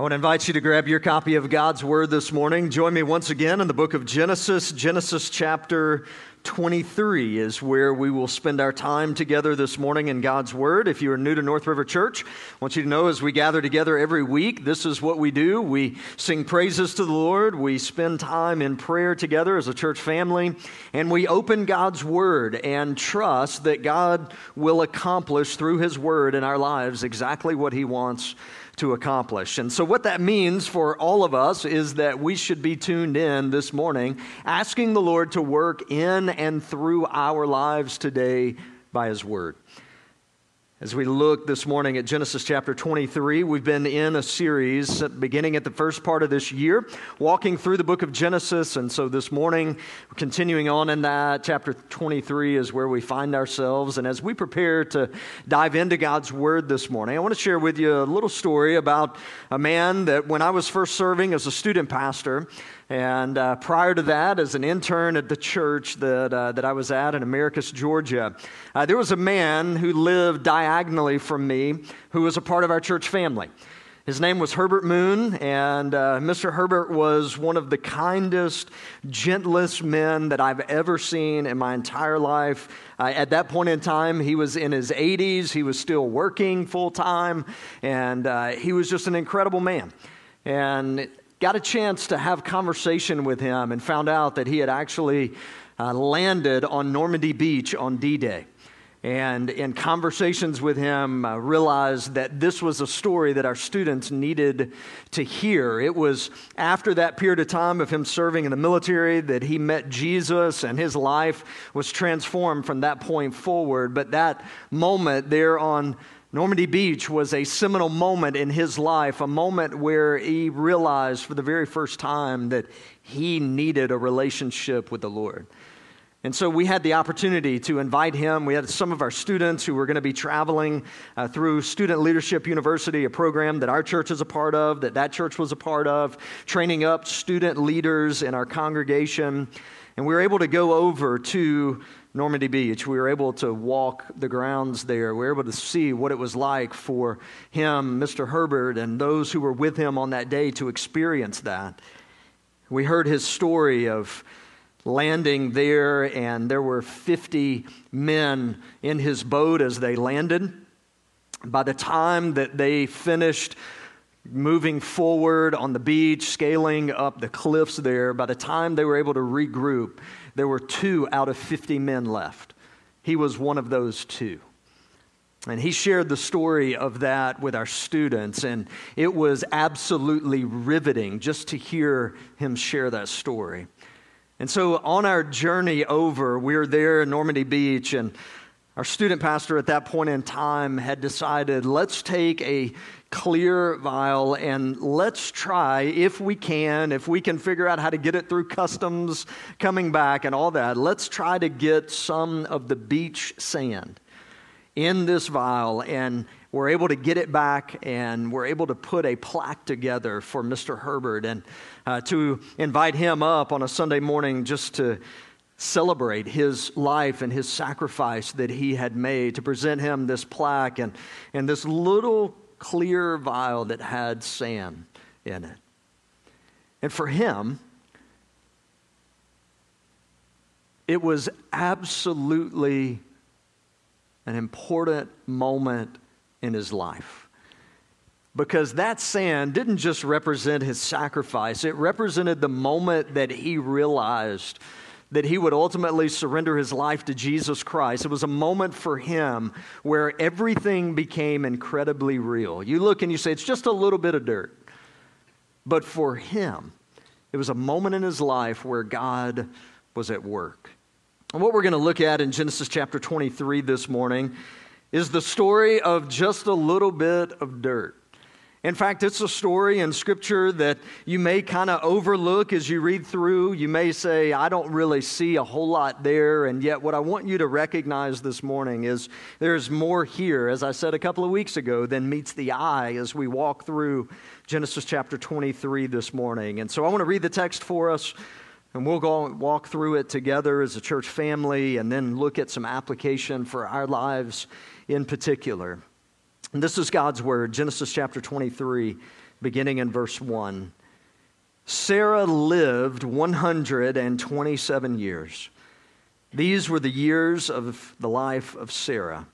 I want to invite you to grab your copy of God's Word this morning. Join me once again in the book of Genesis. Genesis chapter 23 is where we will spend our time together this morning in God's Word. If you are new to North River Church, I want you to know as we gather together every week, this is what we do. We sing praises to the Lord, we spend time in prayer together as a church family, and we open God's Word and trust that God will accomplish through His Word in our lives exactly what He wants to accomplish. And so, what that means for all of us is that we should be tuned in this morning, asking the Lord to work in and through our lives today by His Word. As we look this morning at Genesis chapter 23, we've been in a series beginning at the first part of this year, walking through the book of Genesis. And so this morning, continuing on in that, chapter 23 is where we find ourselves. And as we prepare to dive into God's word this morning, I want to share with you a little story about a man that when I was first serving as a student pastor, and uh, prior to that, as an intern at the church that, uh, that I was at in Americus, Georgia, uh, there was a man who lived diagonally from me who was a part of our church family. His name was Herbert Moon, and uh, Mr. Herbert was one of the kindest, gentlest men that I've ever seen in my entire life. Uh, at that point in time, he was in his 80s, he was still working full time, and uh, he was just an incredible man. And got a chance to have conversation with him and found out that he had actually uh, landed on Normandy Beach on D Day. And in conversations with him, uh, realized that this was a story that our students needed to hear. It was after that period of time of him serving in the military that he met Jesus and his life was transformed from that point forward. But that moment there on Normandy Beach was a seminal moment in his life, a moment where he realized for the very first time that he needed a relationship with the Lord. And so we had the opportunity to invite him. We had some of our students who were going to be traveling uh, through Student Leadership University, a program that our church is a part of, that that church was a part of, training up student leaders in our congregation. And we were able to go over to Normandy Beach. We were able to walk the grounds there. We were able to see what it was like for him, Mr. Herbert, and those who were with him on that day to experience that. We heard his story of landing there, and there were 50 men in his boat as they landed. By the time that they finished moving forward on the beach, scaling up the cliffs there, by the time they were able to regroup, there were two out of 50 men left. He was one of those two. And he shared the story of that with our students, and it was absolutely riveting just to hear him share that story. And so on our journey over, we were there in Normandy Beach, and our student pastor at that point in time had decided let's take a clear vial and let's try, if we can, if we can figure out how to get it through customs coming back and all that, let's try to get some of the beach sand in this vial and we're able to get it back and we're able to put a plaque together for Mr. Herbert and uh, to invite him up on a Sunday morning just to celebrate his life and his sacrifice that he had made, to present him this plaque and, and this little clear vial that had sand in it. And for him, it was absolutely an important moment in his life. Because that sand didn't just represent his sacrifice, it represented the moment that he realized that he would ultimately surrender his life to Jesus Christ. It was a moment for him where everything became incredibly real. You look and you say, it's just a little bit of dirt. But for him, it was a moment in his life where God was at work. And what we're going to look at in Genesis chapter 23 this morning is the story of just a little bit of dirt. In fact, it's a story in Scripture that you may kind of overlook as you read through. You may say, I don't really see a whole lot there. And yet, what I want you to recognize this morning is there's more here, as I said a couple of weeks ago, than meets the eye as we walk through Genesis chapter 23 this morning. And so I want to read the text for us. And we'll go walk through it together as a church family and then look at some application for our lives in particular. And this is God's word, Genesis chapter 23, beginning in verse 1. Sarah lived 127 years. These were the years of the life of Sarah.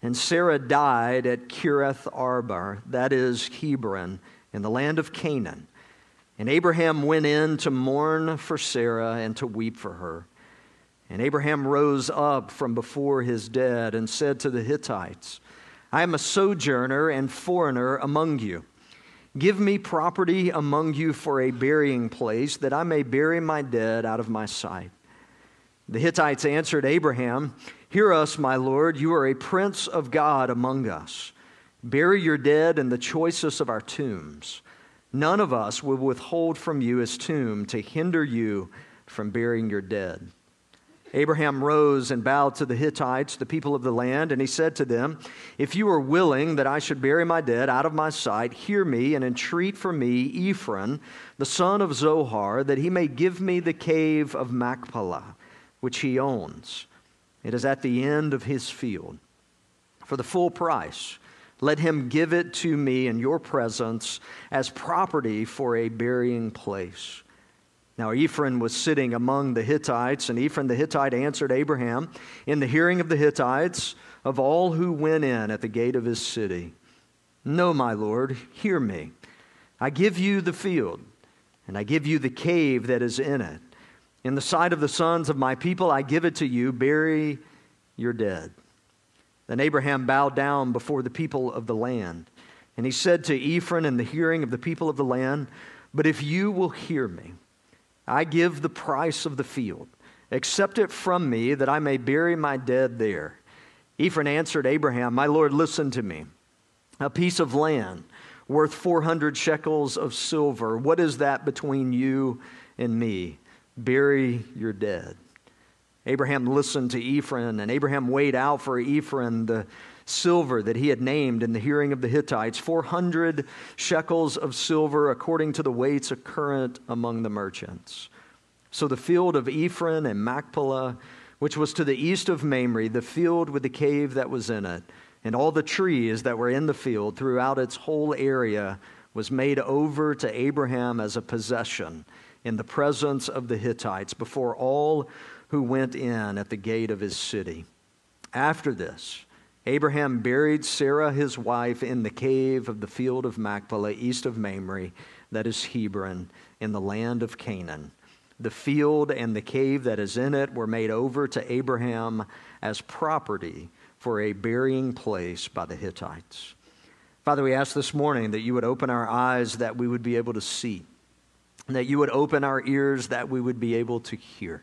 And Sarah died at Kiriath Arba, that is Hebron, in the land of Canaan. And Abraham went in to mourn for Sarah and to weep for her. And Abraham rose up from before his dead and said to the Hittites, I am a sojourner and foreigner among you. Give me property among you for a burying place, that I may bury my dead out of my sight. The Hittites answered Abraham, Hear us, my Lord, you are a prince of God among us. Bury your dead in the choicest of our tombs. None of us will withhold from you his tomb to hinder you from burying your dead. Abraham rose and bowed to the Hittites, the people of the land, and he said to them, If you are willing that I should bury my dead out of my sight, hear me and entreat for me Ephron, the son of Zohar, that he may give me the cave of Machpelah, which he owns. It is at the end of his field. For the full price, let him give it to me in your presence as property for a burying place. Now, Ephron was sitting among the Hittites, and Ephron the Hittite answered Abraham in the hearing of the Hittites of all who went in at the gate of his city No, my Lord, hear me. I give you the field, and I give you the cave that is in it. In the sight of the sons of my people, I give it to you. Bury your dead. Then Abraham bowed down before the people of the land, and he said to Ephron in the hearing of the people of the land, But if you will hear me, I give the price of the field. Accept it from me that I may bury my dead there. Ephron answered Abraham, My Lord, listen to me. A piece of land worth 400 shekels of silver. What is that between you and me? Bury your dead. Abraham listened to Ephron, and Abraham weighed out for Ephron the silver that he had named in the hearing of the Hittites 400 shekels of silver according to the weights current among the merchants. So the field of Ephron and Machpelah, which was to the east of Mamre, the field with the cave that was in it, and all the trees that were in the field throughout its whole area, was made over to Abraham as a possession in the presence of the Hittites before all who went in at the gate of his city. After this, Abraham buried Sarah, his wife, in the cave of the field of Machpelah, east of Mamre, that is Hebron, in the land of Canaan. The field and the cave that is in it were made over to Abraham as property for a burying place by the Hittites. Father, we ask this morning that you would open our eyes that we would be able to see, that you would open our ears that we would be able to hear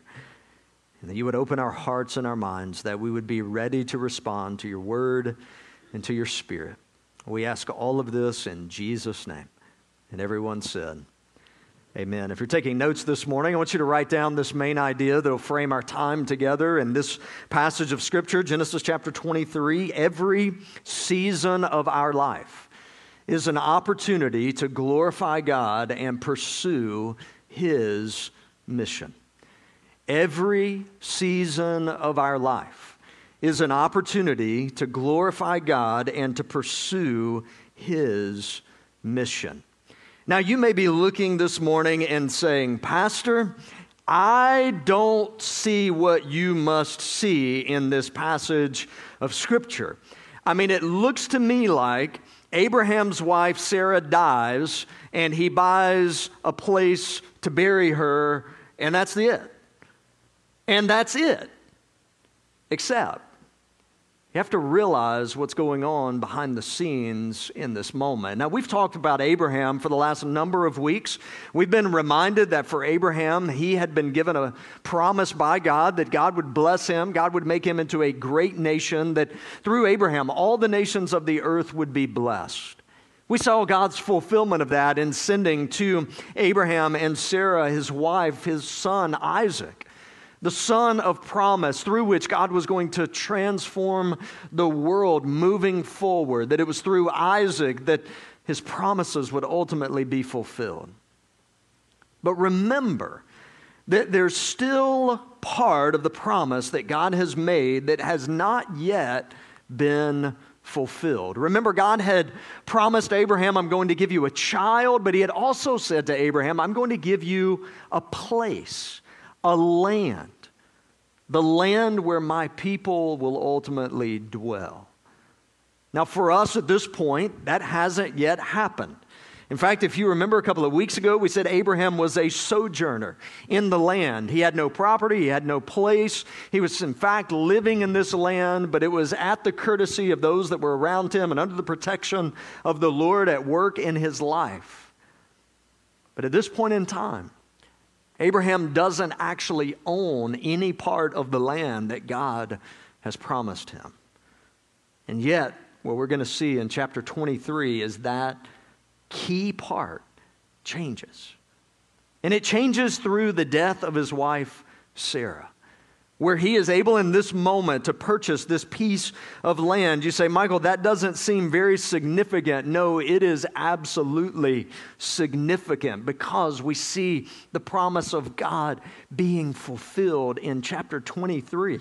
and that you would open our hearts and our minds, that we would be ready to respond to your word and to your spirit. We ask all of this in Jesus' name. And everyone said, Amen. If you're taking notes this morning, I want you to write down this main idea that will frame our time together in this passage of Scripture, Genesis chapter 23. Every season of our life is an opportunity to glorify God and pursue His mission. Every season of our life is an opportunity to glorify God and to pursue His mission. Now, you may be looking this morning and saying, Pastor, I don't see what you must see in this passage of Scripture. I mean, it looks to me like Abraham's wife Sarah dies and he buys a place to bury her, and that's the it. And that's it. Except, you have to realize what's going on behind the scenes in this moment. Now, we've talked about Abraham for the last number of weeks. We've been reminded that for Abraham, he had been given a promise by God that God would bless him, God would make him into a great nation, that through Abraham, all the nations of the earth would be blessed. We saw God's fulfillment of that in sending to Abraham and Sarah, his wife, his son Isaac the son of promise through which God was going to transform the world moving forward, that it was through Isaac that his promises would ultimately be fulfilled. But remember that there's still part of the promise that God has made that has not yet been fulfilled. Remember, God had promised Abraham, I'm going to give you a child, but he had also said to Abraham, I'm going to give you a place, a land, the land where my people will ultimately dwell. Now, for us at this point, that hasn't yet happened. In fact, if you remember a couple of weeks ago, we said Abraham was a sojourner in the land. He had no property, he had no place. He was, in fact, living in this land, but it was at the courtesy of those that were around him and under the protection of the Lord at work in his life. But at this point in time, Abraham doesn't actually own any part of the land that God has promised him. And yet, what we're going to see in chapter 23 is that key part changes. And it changes through the death of his wife, Sarah, where he is able in this moment to purchase this piece of land. You say, Michael, that doesn't seem very significant. No, it is absolutely significant because we see the promise of God being fulfilled in chapter 23.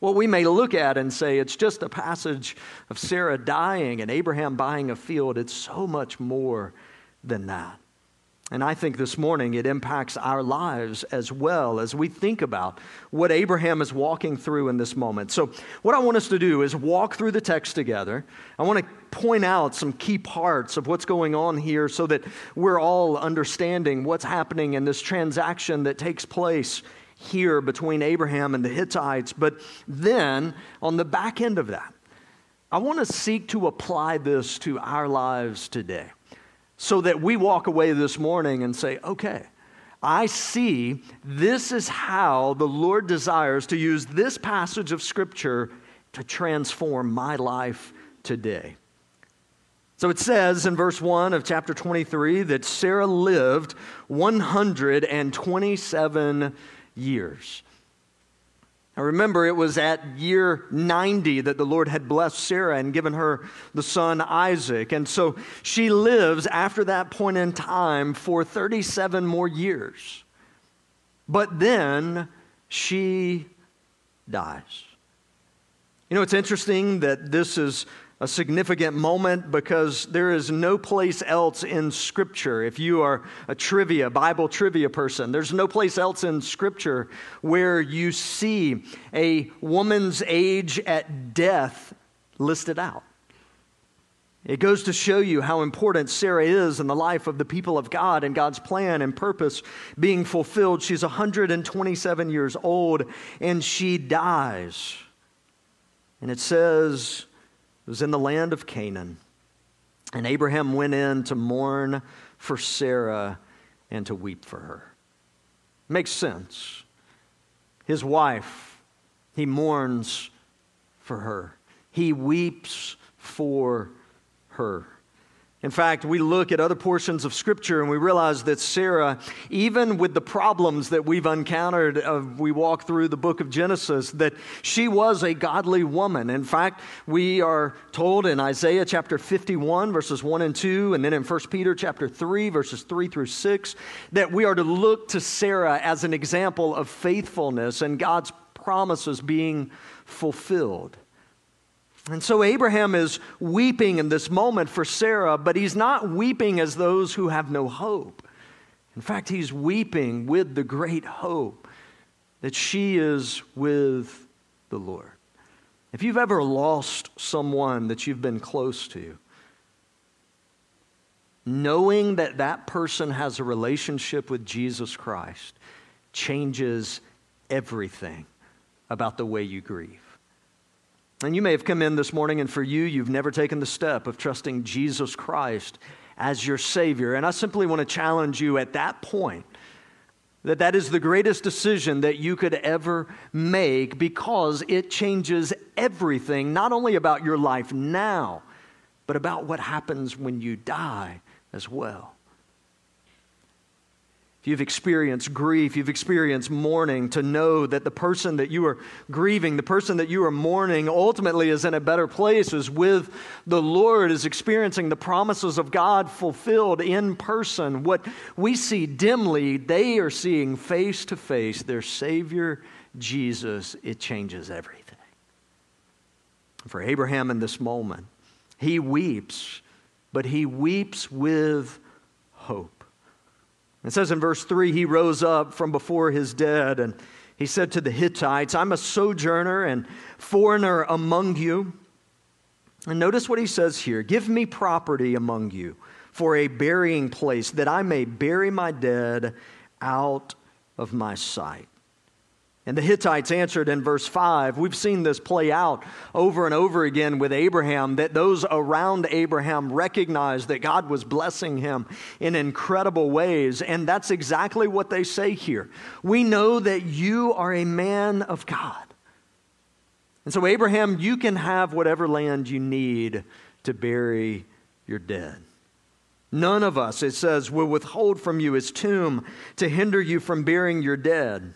What we may look at and say it's just a passage of Sarah dying and Abraham buying a field. It's so much more than that. And I think this morning it impacts our lives as well as we think about what Abraham is walking through in this moment. So, what I want us to do is walk through the text together. I want to point out some key parts of what's going on here so that we're all understanding what's happening in this transaction that takes place here between Abraham and the Hittites. But then, on the back end of that, I want to seek to apply this to our lives today so that we walk away this morning and say, okay, I see this is how the Lord desires to use this passage of Scripture to transform my life today. So it says in verse 1 of chapter 23 that Sarah lived 127 years. Remember, it was at year 90 that the Lord had blessed Sarah and given her the son Isaac. And so she lives after that point in time for 37 more years. But then she dies. You know, it's interesting that this is a significant moment because there is no place else in Scripture. If you are a trivia, Bible trivia person, there's no place else in Scripture where you see a woman's age at death listed out. It goes to show you how important Sarah is in the life of the people of God and God's plan and purpose being fulfilled. She's 127 years old and she dies. And it says, it was in the land of Canaan. And Abraham went in to mourn for Sarah and to weep for her. Makes sense. His wife, he mourns for her, he weeps for her. In fact, we look at other portions of Scripture and we realize that Sarah, even with the problems that we've encountered, uh, we walk through the book of Genesis, that she was a godly woman. In fact, we are told in Isaiah chapter 51, verses 1 and 2, and then in 1 Peter chapter 3, verses 3 through 6, that we are to look to Sarah as an example of faithfulness and God's promises being fulfilled. And so Abraham is weeping in this moment for Sarah, but he's not weeping as those who have no hope. In fact, he's weeping with the great hope that she is with the Lord. If you've ever lost someone that you've been close to, knowing that that person has a relationship with Jesus Christ changes everything about the way you grieve. And you may have come in this morning, and for you, you've never taken the step of trusting Jesus Christ as your Savior. And I simply want to challenge you at that point that that is the greatest decision that you could ever make because it changes everything, not only about your life now, but about what happens when you die as well. If you've experienced grief, you've experienced mourning, to know that the person that you are grieving, the person that you are mourning, ultimately is in a better place, is with the Lord, is experiencing the promises of God fulfilled in person. What we see dimly, they are seeing face to face their Savior, Jesus. It changes everything. For Abraham in this moment, he weeps, but he weeps with hope. It says in verse 3 he rose up from before his dead and he said to the Hittites, I'm a sojourner and foreigner among you. And notice what he says here Give me property among you for a burying place, that I may bury my dead out of my sight. And the Hittites answered in verse 5. We've seen this play out over and over again with Abraham, that those around Abraham recognized that God was blessing him in incredible ways. And that's exactly what they say here. We know that you are a man of God. And so, Abraham, you can have whatever land you need to bury your dead. None of us, it says, will withhold from you his tomb to hinder you from burying your dead.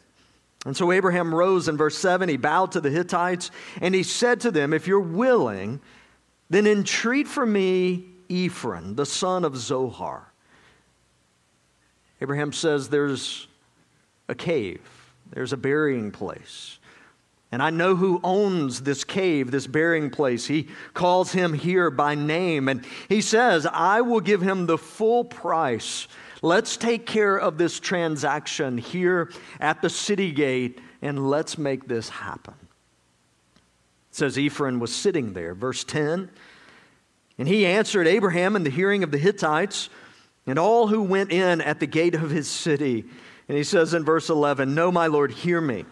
And so Abraham rose in verse 7. He bowed to the Hittites and he said to them, If you're willing, then entreat for me Ephron, the son of Zohar. Abraham says there's a cave, there's a burying place. And I know who owns this cave, this burying place. He calls him here by name. And he says, I will give him the full price Let's take care of this transaction here at the city gate and let's make this happen. It says Ephron was sitting there. Verse 10 And he answered Abraham in the hearing of the Hittites and all who went in at the gate of his city. And he says in verse 11, No, my Lord, hear me.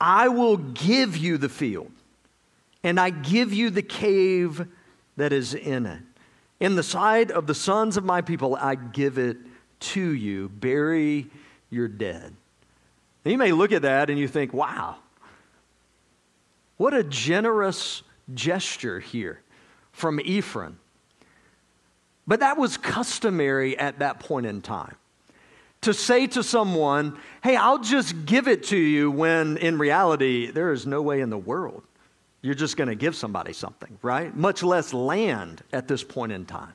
I will give you the field, and I give you the cave that is in it. In the sight of the sons of my people, I give it to you, bury your dead. You may look at that and you think, wow, what a generous gesture here from Ephron. But that was customary at that point in time. To say to someone, hey, I'll just give it to you, when in reality, there is no way in the world you're just going to give somebody something, right? Much less land at this point in time.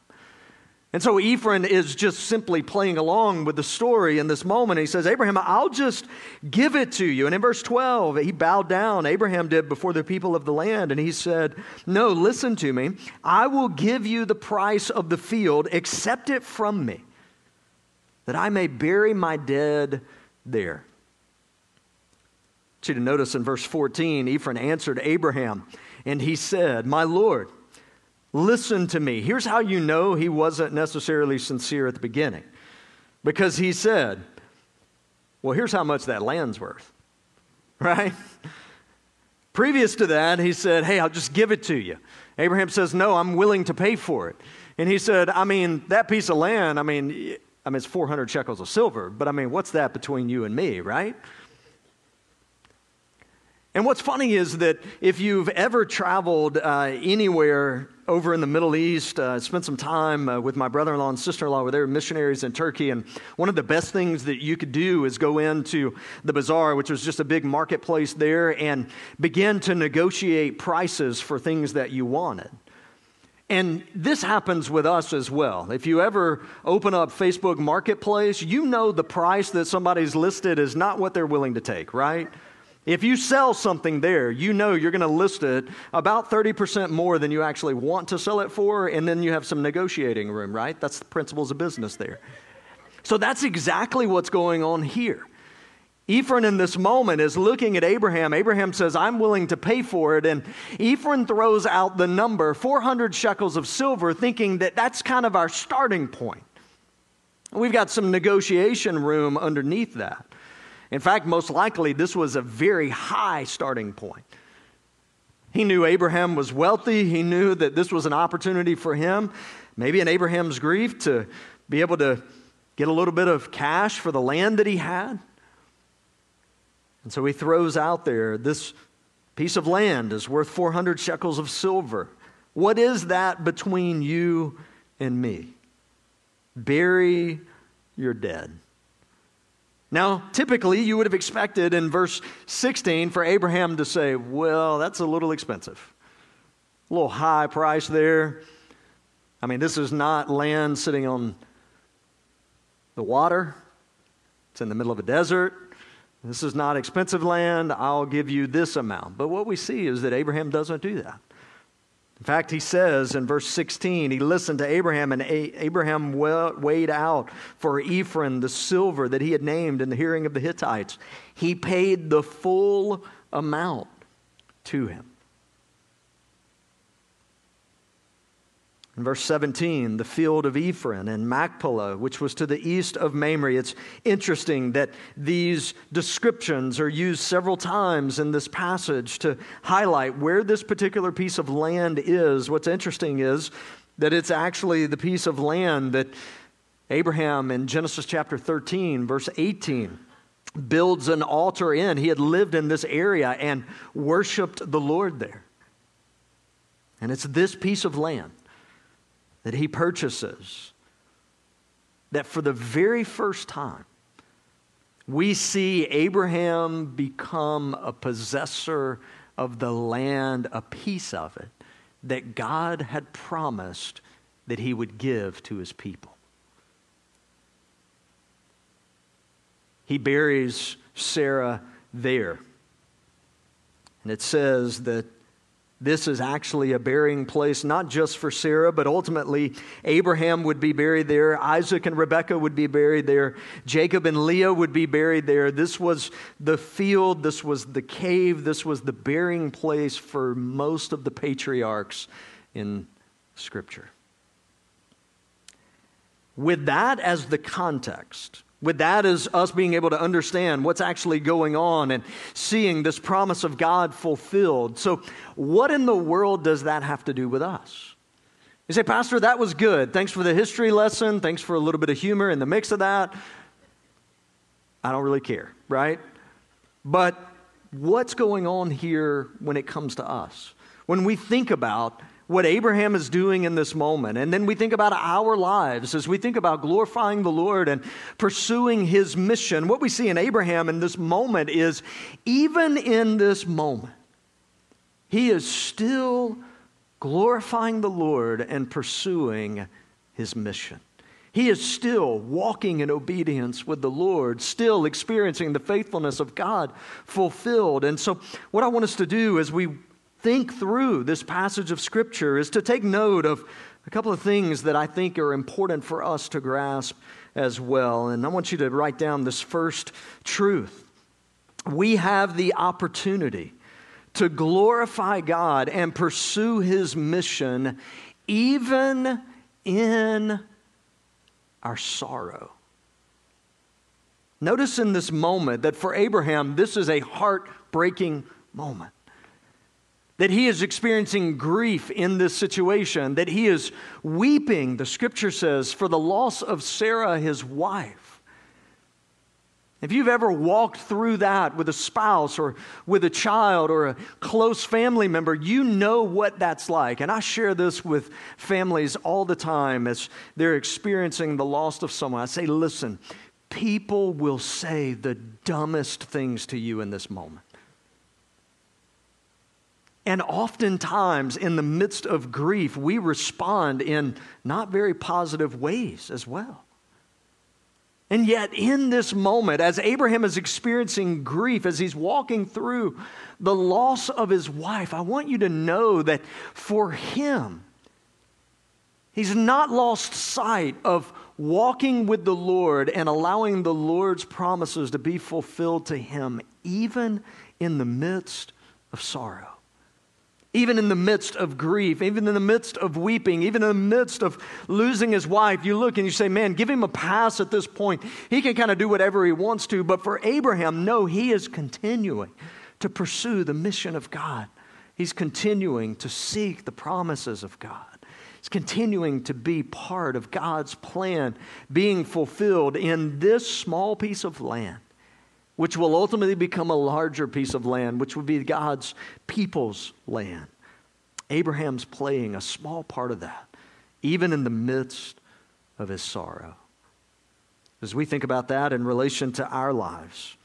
And so Ephron is just simply playing along with the story in this moment. He says, Abraham, I'll just give it to you. And in verse 12, he bowed down, Abraham did, before the people of the land. And he said, No, listen to me. I will give you the price of the field, accept it from me, that I may bury my dead there. I want you to notice in verse 14, Ephron answered Abraham, and he said, My Lord, Listen to me. Here's how you know he wasn't necessarily sincere at the beginning. Because he said, Well, here's how much that land's worth. Right? Previous to that, he said, Hey, I'll just give it to you. Abraham says, No, I'm willing to pay for it. And he said, I mean, that piece of land, I mean, I mean, it's 400 shekels of silver, but I mean, what's that between you and me, right? And what's funny is that if you've ever traveled uh, anywhere over in the Middle East, uh, spent some time uh, with my brother in law and sister in law, where they were missionaries in Turkey. And one of the best things that you could do is go into the bazaar, which was just a big marketplace there, and begin to negotiate prices for things that you wanted. And this happens with us as well. If you ever open up Facebook Marketplace, you know the price that somebody's listed is not what they're willing to take, right? If you sell something there, you know you're going to list it about 30% more than you actually want to sell it for, and then you have some negotiating room, right? That's the principles of business there. So that's exactly what's going on here. Ephron in this moment is looking at Abraham. Abraham says, I'm willing to pay for it. And Ephron throws out the number 400 shekels of silver, thinking that that's kind of our starting point. We've got some negotiation room underneath that. In fact, most likely, this was a very high starting point. He knew Abraham was wealthy. He knew that this was an opportunity for him, maybe in Abraham's grief, to be able to get a little bit of cash for the land that he had. And so he throws out there this piece of land is worth 400 shekels of silver. What is that between you and me? Bury your dead. Now, typically, you would have expected in verse 16 for Abraham to say, Well, that's a little expensive. A little high price there. I mean, this is not land sitting on the water, it's in the middle of a desert. This is not expensive land. I'll give you this amount. But what we see is that Abraham doesn't do that. In fact, he says in verse 16, he listened to Abraham, and Abraham weighed out for Ephron the silver that he had named in the hearing of the Hittites. He paid the full amount to him. In verse 17, the field of Ephron and Machpelah, which was to the east of Mamre. It's interesting that these descriptions are used several times in this passage to highlight where this particular piece of land is. What's interesting is that it's actually the piece of land that Abraham in Genesis chapter 13, verse 18, builds an altar in. He had lived in this area and worshiped the Lord there. And it's this piece of land that he purchases, that for the very first time, we see Abraham become a possessor of the land, a piece of it, that God had promised that he would give to his people. He buries Sarah there. And it says that this is actually a burying place, not just for Sarah, but ultimately Abraham would be buried there. Isaac and Rebekah would be buried there. Jacob and Leah would be buried there. This was the field, this was the cave, this was the burying place for most of the patriarchs in Scripture. With that as the context, with that is us being able to understand what's actually going on and seeing this promise of God fulfilled. So, what in the world does that have to do with us? You say, Pastor, that was good. Thanks for the history lesson. Thanks for a little bit of humor in the mix of that. I don't really care, right? But what's going on here when it comes to us? When we think about what Abraham is doing in this moment. And then we think about our lives as we think about glorifying the Lord and pursuing his mission. What we see in Abraham in this moment is even in this moment, he is still glorifying the Lord and pursuing his mission. He is still walking in obedience with the Lord, still experiencing the faithfulness of God fulfilled. And so, what I want us to do as we think through this passage of Scripture is to take note of a couple of things that I think are important for us to grasp as well. And I want you to write down this first truth. We have the opportunity to glorify God and pursue His mission even in our sorrow. Notice in this moment that for Abraham, this is a heartbreaking moment that he is experiencing grief in this situation, that he is weeping, the scripture says, for the loss of Sarah, his wife. If you've ever walked through that with a spouse or with a child or a close family member, you know what that's like. And I share this with families all the time as they're experiencing the loss of someone. I say, listen, people will say the dumbest things to you in this moment. And oftentimes, in the midst of grief, we respond in not very positive ways as well. And yet, in this moment, as Abraham is experiencing grief, as he's walking through the loss of his wife, I want you to know that for him, he's not lost sight of walking with the Lord and allowing the Lord's promises to be fulfilled to him, even in the midst of sorrow. Even in the midst of grief, even in the midst of weeping, even in the midst of losing his wife, you look and you say, Man, give him a pass at this point. He can kind of do whatever he wants to. But for Abraham, no, he is continuing to pursue the mission of God. He's continuing to seek the promises of God. He's continuing to be part of God's plan being fulfilled in this small piece of land which will ultimately become a larger piece of land, which will be God's people's land. Abraham's playing a small part of that, even in the midst of his sorrow. As we think about that in relation to our lives,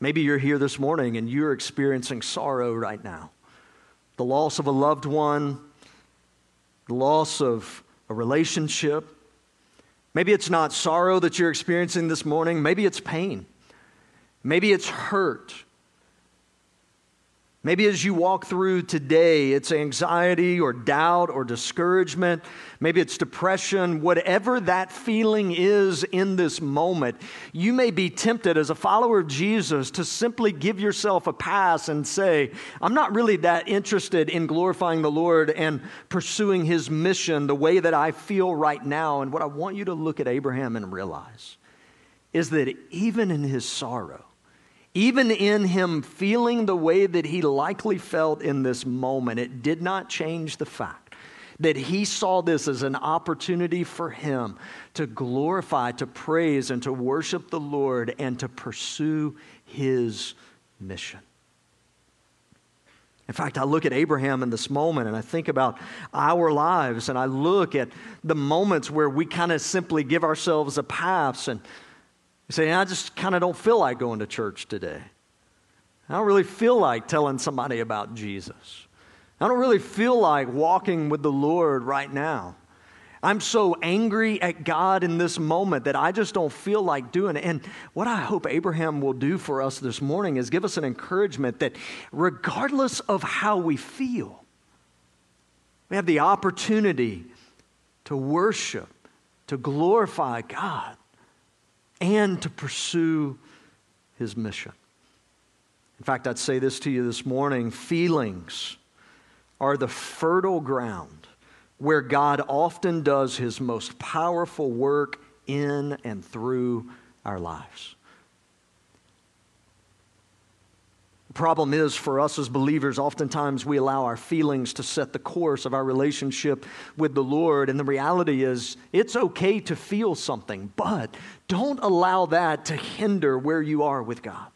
maybe you're here this morning and you're experiencing sorrow right now the loss of a loved one, the loss of a relationship, Maybe it's not sorrow that you're experiencing this morning. Maybe it's pain. Maybe it's hurt. Maybe as you walk through today, it's anxiety or doubt or discouragement. Maybe it's depression. Whatever that feeling is in this moment, you may be tempted as a follower of Jesus to simply give yourself a pass and say, I'm not really that interested in glorifying the Lord and pursuing his mission the way that I feel right now. And what I want you to look at Abraham and realize is that even in his sorrow, even in him feeling the way that he likely felt in this moment, it did not change the fact that he saw this as an opportunity for him to glorify, to praise, and to worship the Lord and to pursue his mission. In fact, I look at Abraham in this moment and I think about our lives and I look at the moments where we kind of simply give ourselves a pass and you say, I just kind of don't feel like going to church today. I don't really feel like telling somebody about Jesus. I don't really feel like walking with the Lord right now. I'm so angry at God in this moment that I just don't feel like doing it. And what I hope Abraham will do for us this morning is give us an encouragement that regardless of how we feel, we have the opportunity to worship, to glorify God and to pursue his mission. In fact, I'd say this to you this morning feelings are the fertile ground where God often does his most powerful work in and through our lives. Problem is for us as believers, oftentimes we allow our feelings to set the course of our relationship with the Lord. And the reality is, it's okay to feel something, but don't allow that to hinder where you are with God.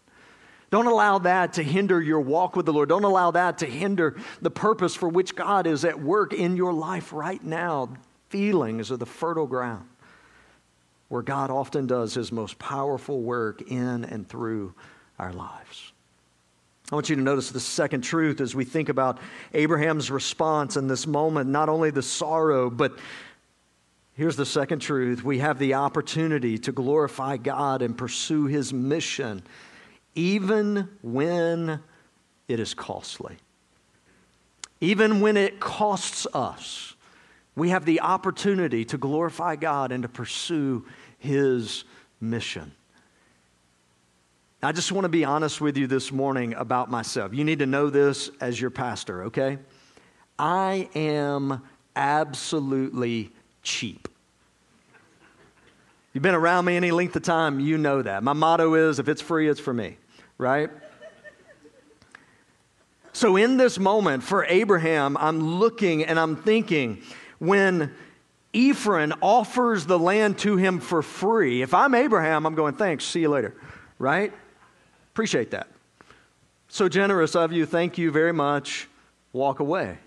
Don't allow that to hinder your walk with the Lord. Don't allow that to hinder the purpose for which God is at work in your life right now. Feelings are the fertile ground where God often does his most powerful work in and through our lives. I want you to notice the second truth as we think about Abraham's response in this moment, not only the sorrow, but here's the second truth. We have the opportunity to glorify God and pursue his mission, even when it is costly. Even when it costs us, we have the opportunity to glorify God and to pursue his mission. I just want to be honest with you this morning about myself. You need to know this as your pastor, okay? I am absolutely cheap. You've been around me any length of time, you know that. My motto is if it's free, it's for me, right? So, in this moment for Abraham, I'm looking and I'm thinking when Ephron offers the land to him for free, if I'm Abraham, I'm going, thanks, see you later, right? Appreciate that. So generous of you. Thank you very much. Walk away.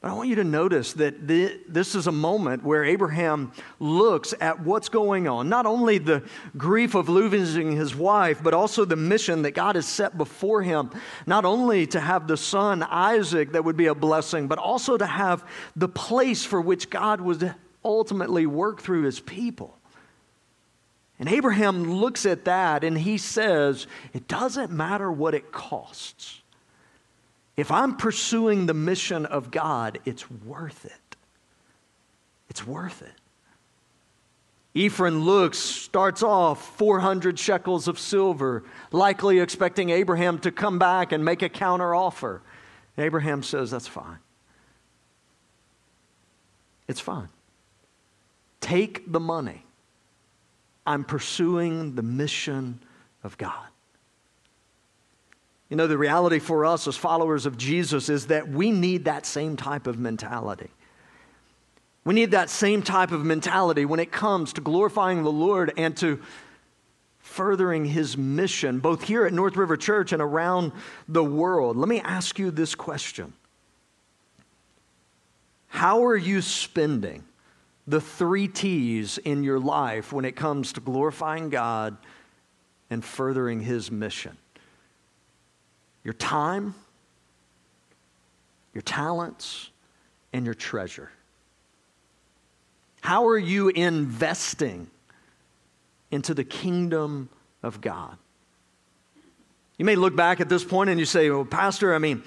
But I want you to notice that this is a moment where Abraham looks at what's going on. Not only the grief of losing his wife, but also the mission that God has set before him. Not only to have the son Isaac that would be a blessing, but also to have the place for which God would ultimately work through his people. And Abraham looks at that and he says, It doesn't matter what it costs. If I'm pursuing the mission of God, it's worth it. It's worth it. Ephron looks, starts off 400 shekels of silver, likely expecting Abraham to come back and make a counter offer. Abraham says, That's fine. It's fine. Take the money. I'm pursuing the mission of God. You know, the reality for us as followers of Jesus is that we need that same type of mentality. We need that same type of mentality when it comes to glorifying the Lord and to furthering his mission, both here at North River Church and around the world. Let me ask you this question How are you spending the three T's in your life when it comes to glorifying God and furthering His mission your time, your talents, and your treasure. How are you investing into the kingdom of God? You may look back at this point and you say, well, Pastor, I mean,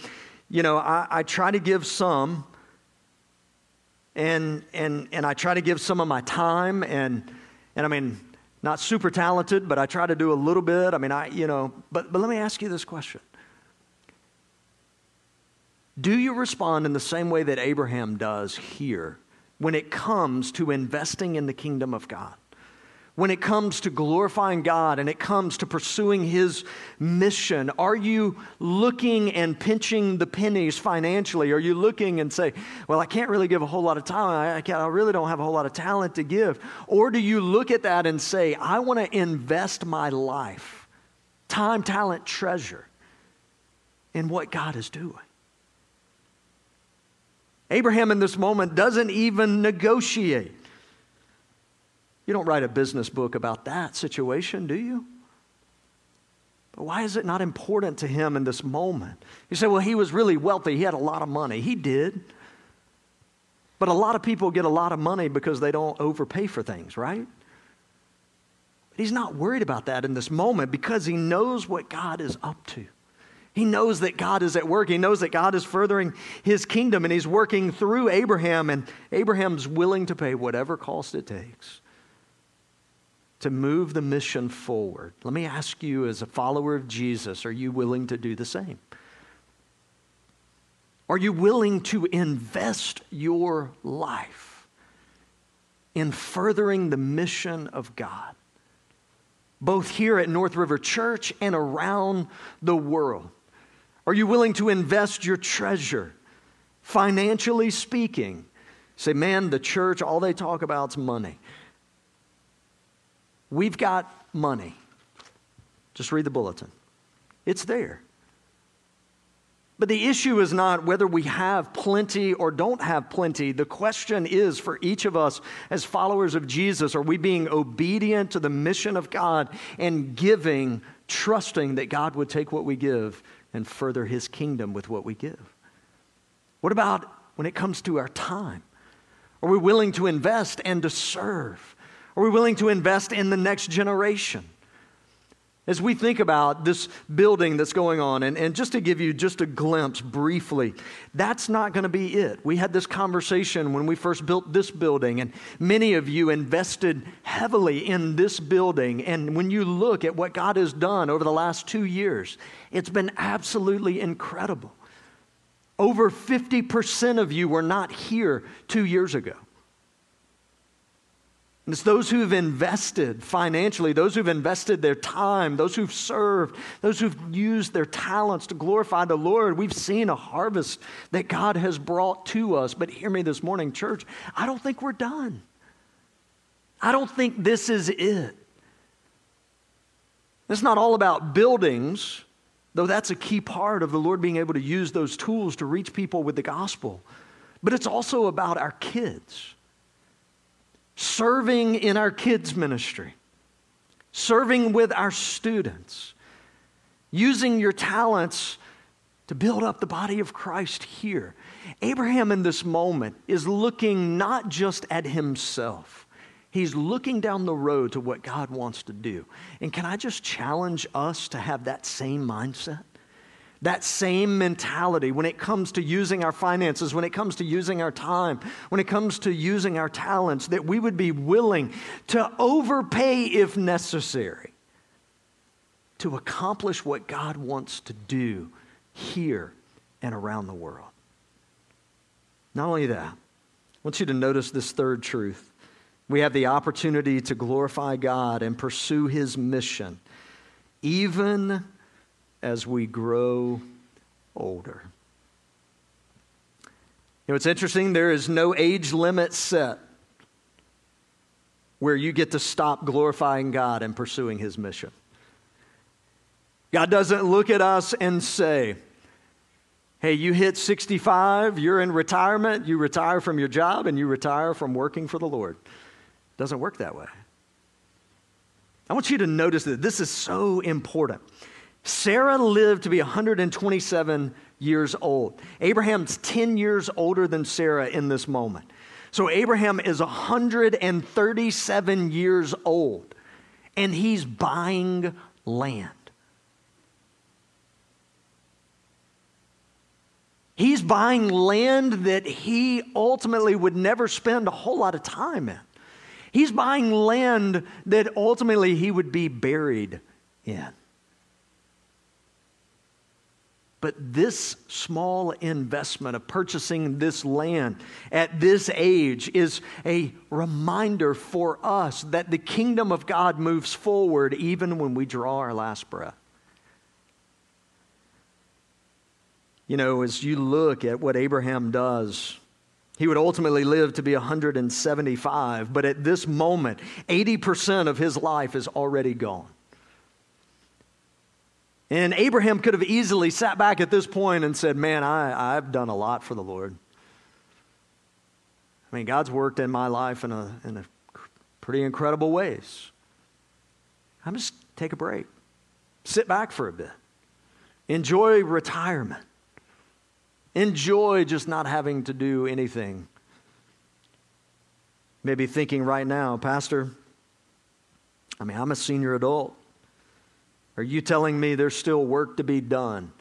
you know, I, I try to give some, and, and, and I try to give some of my time, and, and I mean, not super talented, but I try to do a little bit. I mean, I, you know, but, but let me ask you this question Do you respond in the same way that Abraham does here when it comes to investing in the kingdom of God? When it comes to glorifying God and it comes to pursuing His mission? Are you looking and pinching the pennies financially? Are you looking and say, well, I can't really give a whole lot of time. I, I, I really don't have a whole lot of talent to give. Or do you look at that and say, I want to invest my life, time, talent, treasure in what God is doing? Abraham in this moment doesn't even negotiate. You don't write a business book about that situation, do you? But why is it not important to him in this moment? You say, well, he was really wealthy. He had a lot of money. He did. But a lot of people get a lot of money because they don't overpay for things, right? But He's not worried about that in this moment because he knows what God is up to. He knows that God is at work. He knows that God is furthering his kingdom and he's working through Abraham, and Abraham's willing to pay whatever cost it takes to move the mission forward. Let me ask you, as a follower of Jesus, are you willing to do the same? Are you willing to invest your life in furthering the mission of God, both here at North River Church and around the world? Are you willing to invest your treasure, financially speaking? Say, man, the church, all they talk about is money. We've got money. Just read the bulletin, it's there. But the issue is not whether we have plenty or don't have plenty. The question is for each of us as followers of Jesus are we being obedient to the mission of God and giving, trusting that God would take what we give and further his kingdom with what we give? What about when it comes to our time? Are we willing to invest and to serve? Are we willing to invest in the next generation? As we think about this building that's going on, and, and just to give you just a glimpse briefly, that's not going to be it. We had this conversation when we first built this building, and many of you invested heavily in this building. And when you look at what God has done over the last two years, it's been absolutely incredible. Over 50% of you were not here two years ago. And it's those who've invested financially, those who've invested their time, those who've served, those who've used their talents to glorify the Lord. We've seen a harvest that God has brought to us. But hear me this morning, church, I don't think we're done. I don't think this is it. It's not all about buildings, though that's a key part of the Lord being able to use those tools to reach people with the gospel. But it's also about our kids serving in our kids' ministry, serving with our students, using your talents to build up the body of Christ here. Abraham, in this moment, is looking not just at himself, he's looking down the road to what God wants to do. And can I just challenge us to have that same mindset? That same mentality when it comes to using our finances, when it comes to using our time, when it comes to using our talents, that we would be willing to overpay if necessary to accomplish what God wants to do here and around the world. Not only that, I want you to notice this third truth. We have the opportunity to glorify God and pursue His mission, even as we grow older. You know, it's interesting, there is no age limit set where you get to stop glorifying God and pursuing His mission. God doesn't look at us and say, Hey, you hit 65, you're in retirement, you retire from your job, and you retire from working for the Lord. It doesn't work that way. I want you to notice that this is so important. Sarah lived to be 127 years old. Abraham's 10 years older than Sarah in this moment. So Abraham is 137 years old and he's buying land. He's buying land that he ultimately would never spend a whole lot of time in. He's buying land that ultimately he would be buried in. But this small investment of purchasing this land at this age is a reminder for us that the kingdom of God moves forward even when we draw our last breath. You know, as you look at what Abraham does, he would ultimately live to be 175, but at this moment, 80% of his life is already gone. And Abraham could have easily sat back at this point and said, Man, I, I've done a lot for the Lord. I mean, God's worked in my life in a, in a pretty incredible ways. I'm just take a break, sit back for a bit, enjoy retirement, enjoy just not having to do anything. Maybe thinking right now, Pastor, I mean, I'm a senior adult. Are you telling me there's still work to be done?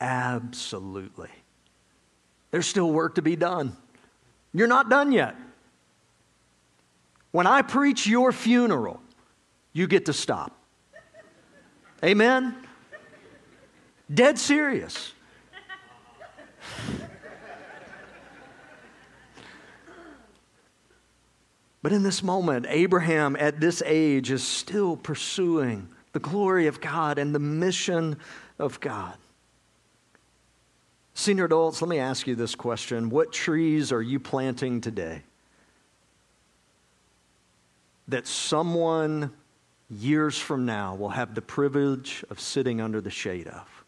Absolutely. There's still work to be done. You're not done yet. When I preach your funeral, you get to stop. Amen? Dead serious. But in this moment, Abraham at this age is still pursuing the glory of God and the mission of God. Senior adults, let me ask you this question What trees are you planting today that someone years from now will have the privilege of sitting under the shade of?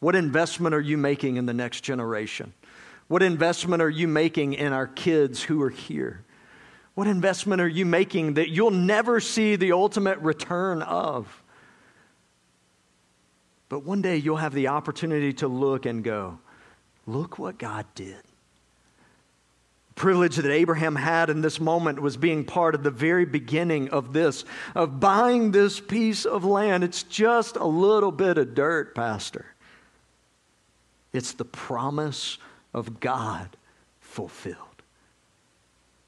What investment are you making in the next generation? What investment are you making in our kids who are here? What investment are you making that you'll never see the ultimate return of? But one day you'll have the opportunity to look and go, look what God did. The privilege that Abraham had in this moment was being part of the very beginning of this, of buying this piece of land. It's just a little bit of dirt, Pastor. It's the promise of God fulfilled.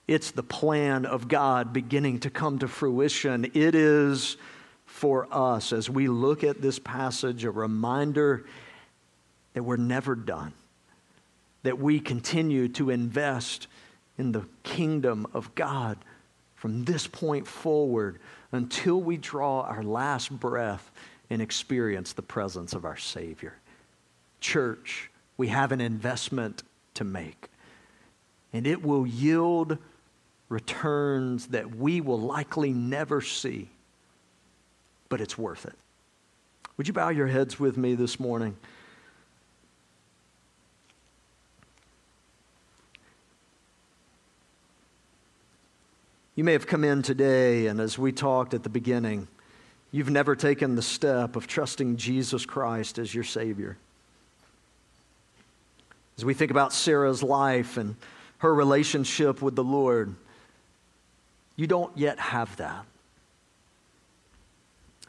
It's the plan of God beginning to come to fruition. It is for us, as we look at this passage, a reminder that we're never done, that we continue to invest in the kingdom of God from this point forward until we draw our last breath and experience the presence of our Savior. Church, we have an investment to make, and it will yield returns that we will likely never see, but it's worth it. Would you bow your heads with me this morning? You may have come in today, and as we talked at the beginning, you've never taken the step of trusting Jesus Christ as your Savior. As we think about Sarah's life and her relationship with the Lord, you don't yet have that.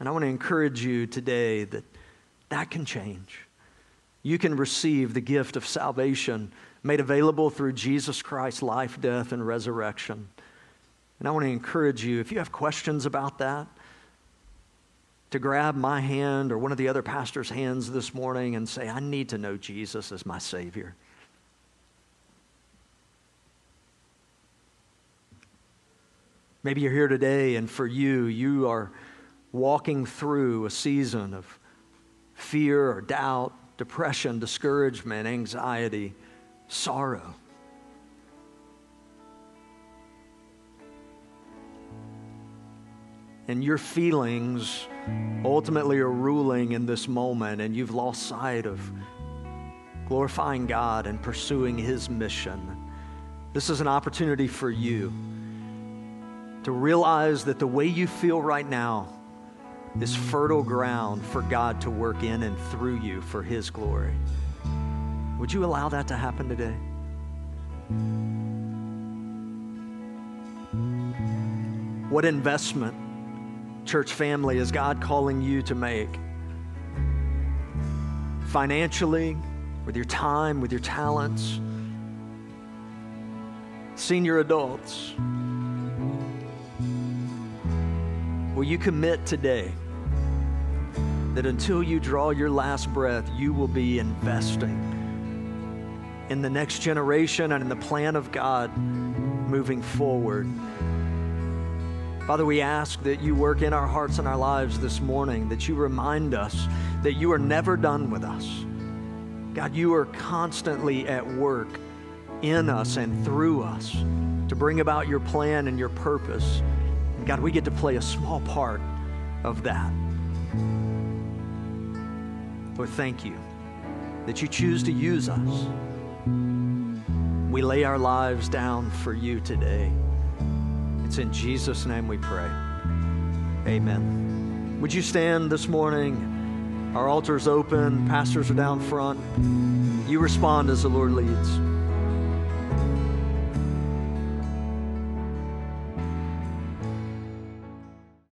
And I want to encourage you today that that can change. You can receive the gift of salvation made available through Jesus Christ's life, death, and resurrection. And I want to encourage you, if you have questions about that, to grab my hand or one of the other pastors' hands this morning and say, I need to know Jesus as my Savior. Maybe you're here today, and for you, you are walking through a season of fear or doubt, depression, discouragement, anxiety, sorrow. And your feelings ultimately are ruling in this moment, and you've lost sight of glorifying God and pursuing His mission. This is an opportunity for you to realize that the way you feel right now is fertile ground for God to work in and through you for His glory. Would you allow that to happen today? What investment, church family, is God calling you to make? Financially with your time, with your talents. Senior adults, will you commit today that until you draw your last breath, you will be investing in the next generation and in the plan of God moving forward? Father, we ask that you work in our hearts and our lives this morning, that you remind us that you are never done with us. God, you are constantly at work in us and through us to bring about your plan and your purpose. God, we get to play a small part of that. Lord, thank you that you choose to use us. We lay our lives down for you today. It's in Jesus' name we pray. Amen. Would you stand this morning? Our altar is open, pastors are down front. You respond as the Lord leads.